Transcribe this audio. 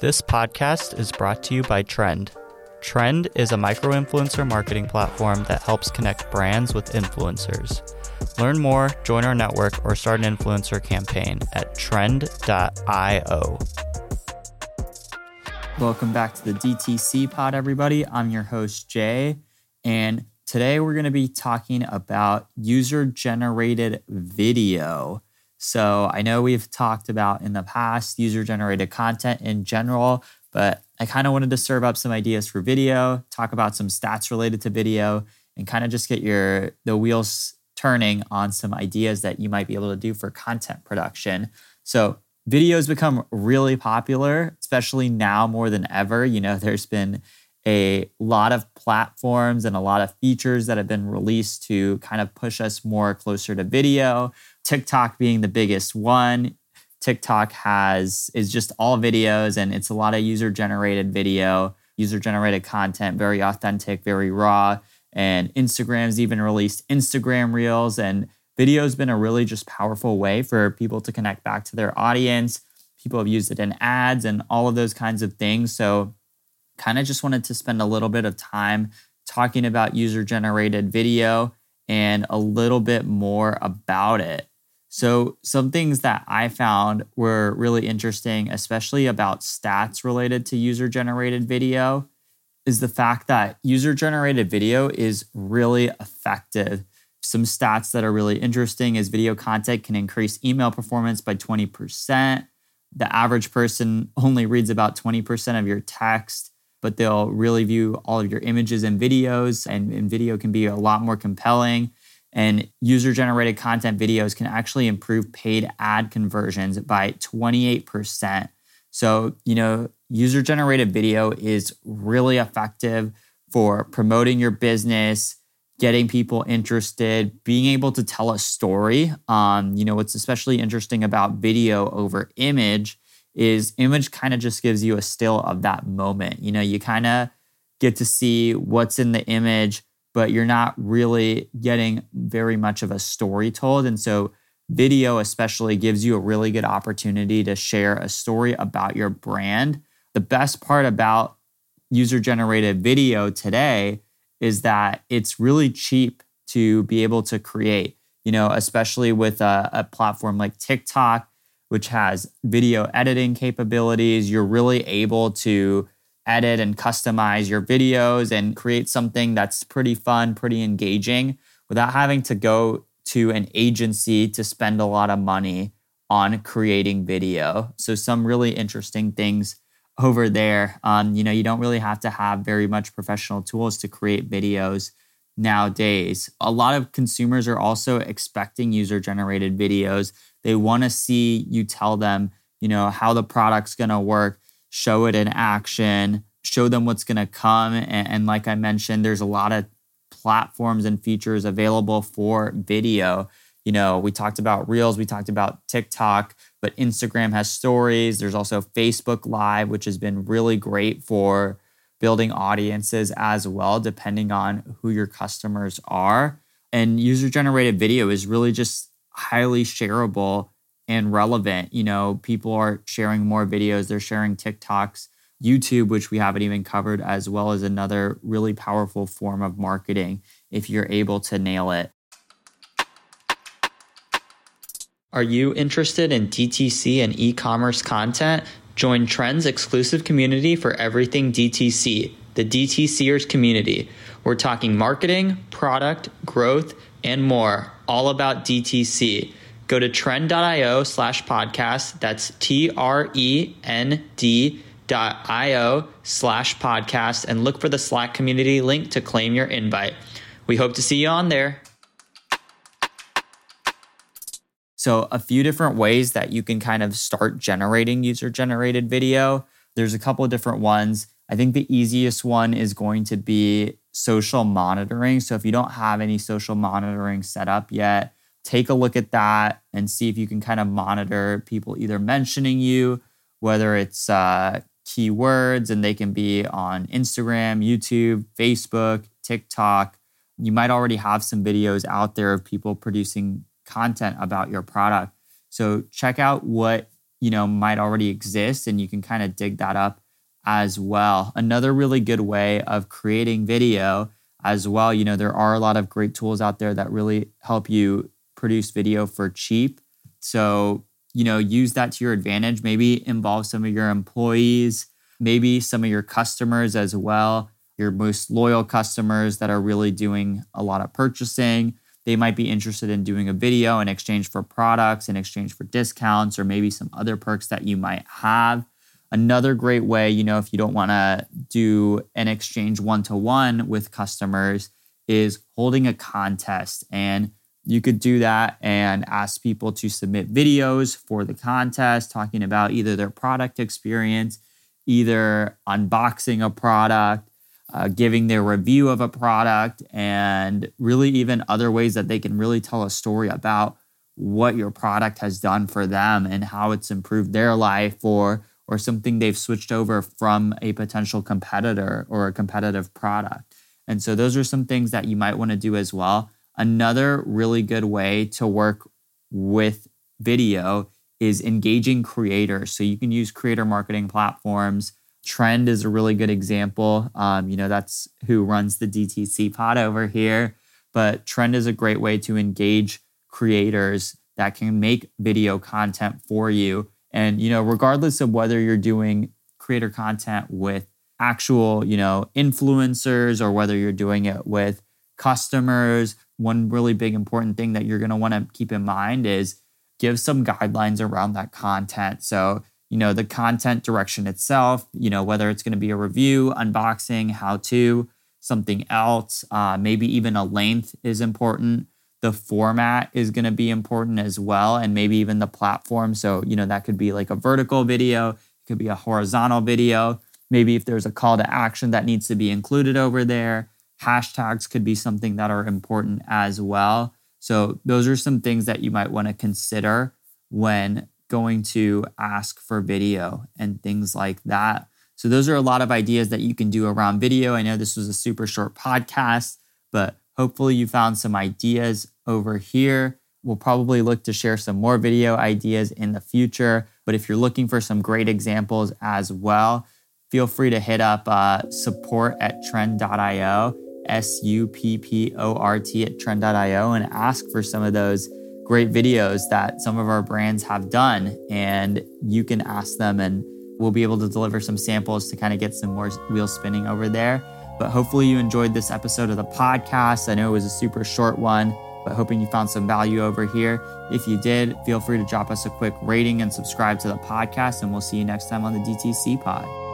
This podcast is brought to you by Trend. Trend is a micro influencer marketing platform that helps connect brands with influencers. Learn more, join our network, or start an influencer campaign at trend.io. Welcome back to the DTC pod, everybody. I'm your host, Jay, and today we're going to be talking about user generated video. So I know we've talked about in the past user generated content in general, but I kind of wanted to serve up some ideas for video, talk about some stats related to video, and kind of just get your the wheels turning on some ideas that you might be able to do for content production. So videos become really popular, especially now more than ever. You know, there's been a lot of platforms and a lot of features that have been released to kind of push us more closer to video. TikTok being the biggest one. TikTok has is just all videos and it's a lot of user generated video, user generated content, very authentic, very raw. And Instagram's even released Instagram Reels and video's been a really just powerful way for people to connect back to their audience. People have used it in ads and all of those kinds of things. So kind of just wanted to spend a little bit of time talking about user generated video and a little bit more about it. So, some things that I found were really interesting, especially about stats related to user generated video, is the fact that user generated video is really effective. Some stats that are really interesting is video content can increase email performance by 20%. The average person only reads about 20% of your text but they'll really view all of your images and videos, and, and video can be a lot more compelling. And user generated content videos can actually improve paid ad conversions by 28%. So, you know, user generated video is really effective for promoting your business, getting people interested, being able to tell a story. Um, you know, what's especially interesting about video over image is image kind of just gives you a still of that moment. You know, you kind of get to see what's in the image, but you're not really getting very much of a story told. And so, video especially gives you a really good opportunity to share a story about your brand. The best part about user generated video today is that it's really cheap to be able to create, you know, especially with a, a platform like TikTok which has video editing capabilities. You're really able to edit and customize your videos and create something that's pretty fun, pretty engaging without having to go to an agency to spend a lot of money on creating video. So, some really interesting things over there. Um, you know, you don't really have to have very much professional tools to create videos nowadays. A lot of consumers are also expecting user generated videos they want to see you tell them, you know, how the product's going to work, show it in action, show them what's going to come. And, and, like I mentioned, there's a lot of platforms and features available for video. You know, we talked about Reels, we talked about TikTok, but Instagram has stories. There's also Facebook Live, which has been really great for building audiences as well, depending on who your customers are. And user generated video is really just highly shareable and relevant. You know, people are sharing more videos, they're sharing TikToks, YouTube, which we haven't even covered, as well as another really powerful form of marketing if you're able to nail it. Are you interested in DTC and e commerce content? Join Trend's exclusive community for everything DTC, the DTCers community. We're talking marketing, product, growth, and more all about DTC. Go to trend.io slash podcast. That's T R E N D io slash podcast and look for the Slack community link to claim your invite. We hope to see you on there. So, a few different ways that you can kind of start generating user generated video. There's a couple of different ones. I think the easiest one is going to be social monitoring. So if you don't have any social monitoring set up yet, take a look at that and see if you can kind of monitor people either mentioning you, whether it's uh, keywords, and they can be on Instagram, YouTube, Facebook, TikTok. You might already have some videos out there of people producing content about your product. So check out what you know, might already exist and you can kind of dig that up as well. Another really good way of creating video as well, you know, there are a lot of great tools out there that really help you produce video for cheap. So, you know, use that to your advantage. Maybe involve some of your employees, maybe some of your customers as well, your most loyal customers that are really doing a lot of purchasing. They might be interested in doing a video in exchange for products, in exchange for discounts, or maybe some other perks that you might have. Another great way, you know, if you don't want to do an exchange one to one with customers, is holding a contest. And you could do that and ask people to submit videos for the contest, talking about either their product experience, either unboxing a product, uh, giving their review of a product, and really even other ways that they can really tell a story about what your product has done for them and how it's improved their life or or something they've switched over from a potential competitor or a competitive product. And so those are some things that you might want to do as well. Another really good way to work with video is engaging creators. So you can use creator marketing platforms. Trend is a really good example. Um, you know, that's who runs the DTC pod over here. But Trend is a great way to engage creators that can make video content for you and, you know, regardless of whether you're doing creator content with actual, you know, influencers or whether you're doing it with customers, one really big important thing that you're going to want to keep in mind is give some guidelines around that content. So, you know, the content direction itself, you know, whether it's going to be a review, unboxing, how to, something else, uh, maybe even a length is important. The format is going to be important as well and maybe even the platform. So you know that could be like a vertical video it could be a horizontal video. Maybe if there's a call to action that needs to be included over there hashtags could be something that are important as well so those are some things that you might want to consider when going to ask for video and things like that so those are a lot of ideas that you can do around video i know this was a super short podcast but Hopefully, you found some ideas over here. We'll probably look to share some more video ideas in the future. But if you're looking for some great examples as well, feel free to hit up uh, support at trend.io, S U P P O R T at trend.io, and ask for some of those great videos that some of our brands have done. And you can ask them, and we'll be able to deliver some samples to kind of get some more wheels spinning over there. But hopefully, you enjoyed this episode of the podcast. I know it was a super short one, but hoping you found some value over here. If you did, feel free to drop us a quick rating and subscribe to the podcast, and we'll see you next time on the DTC pod.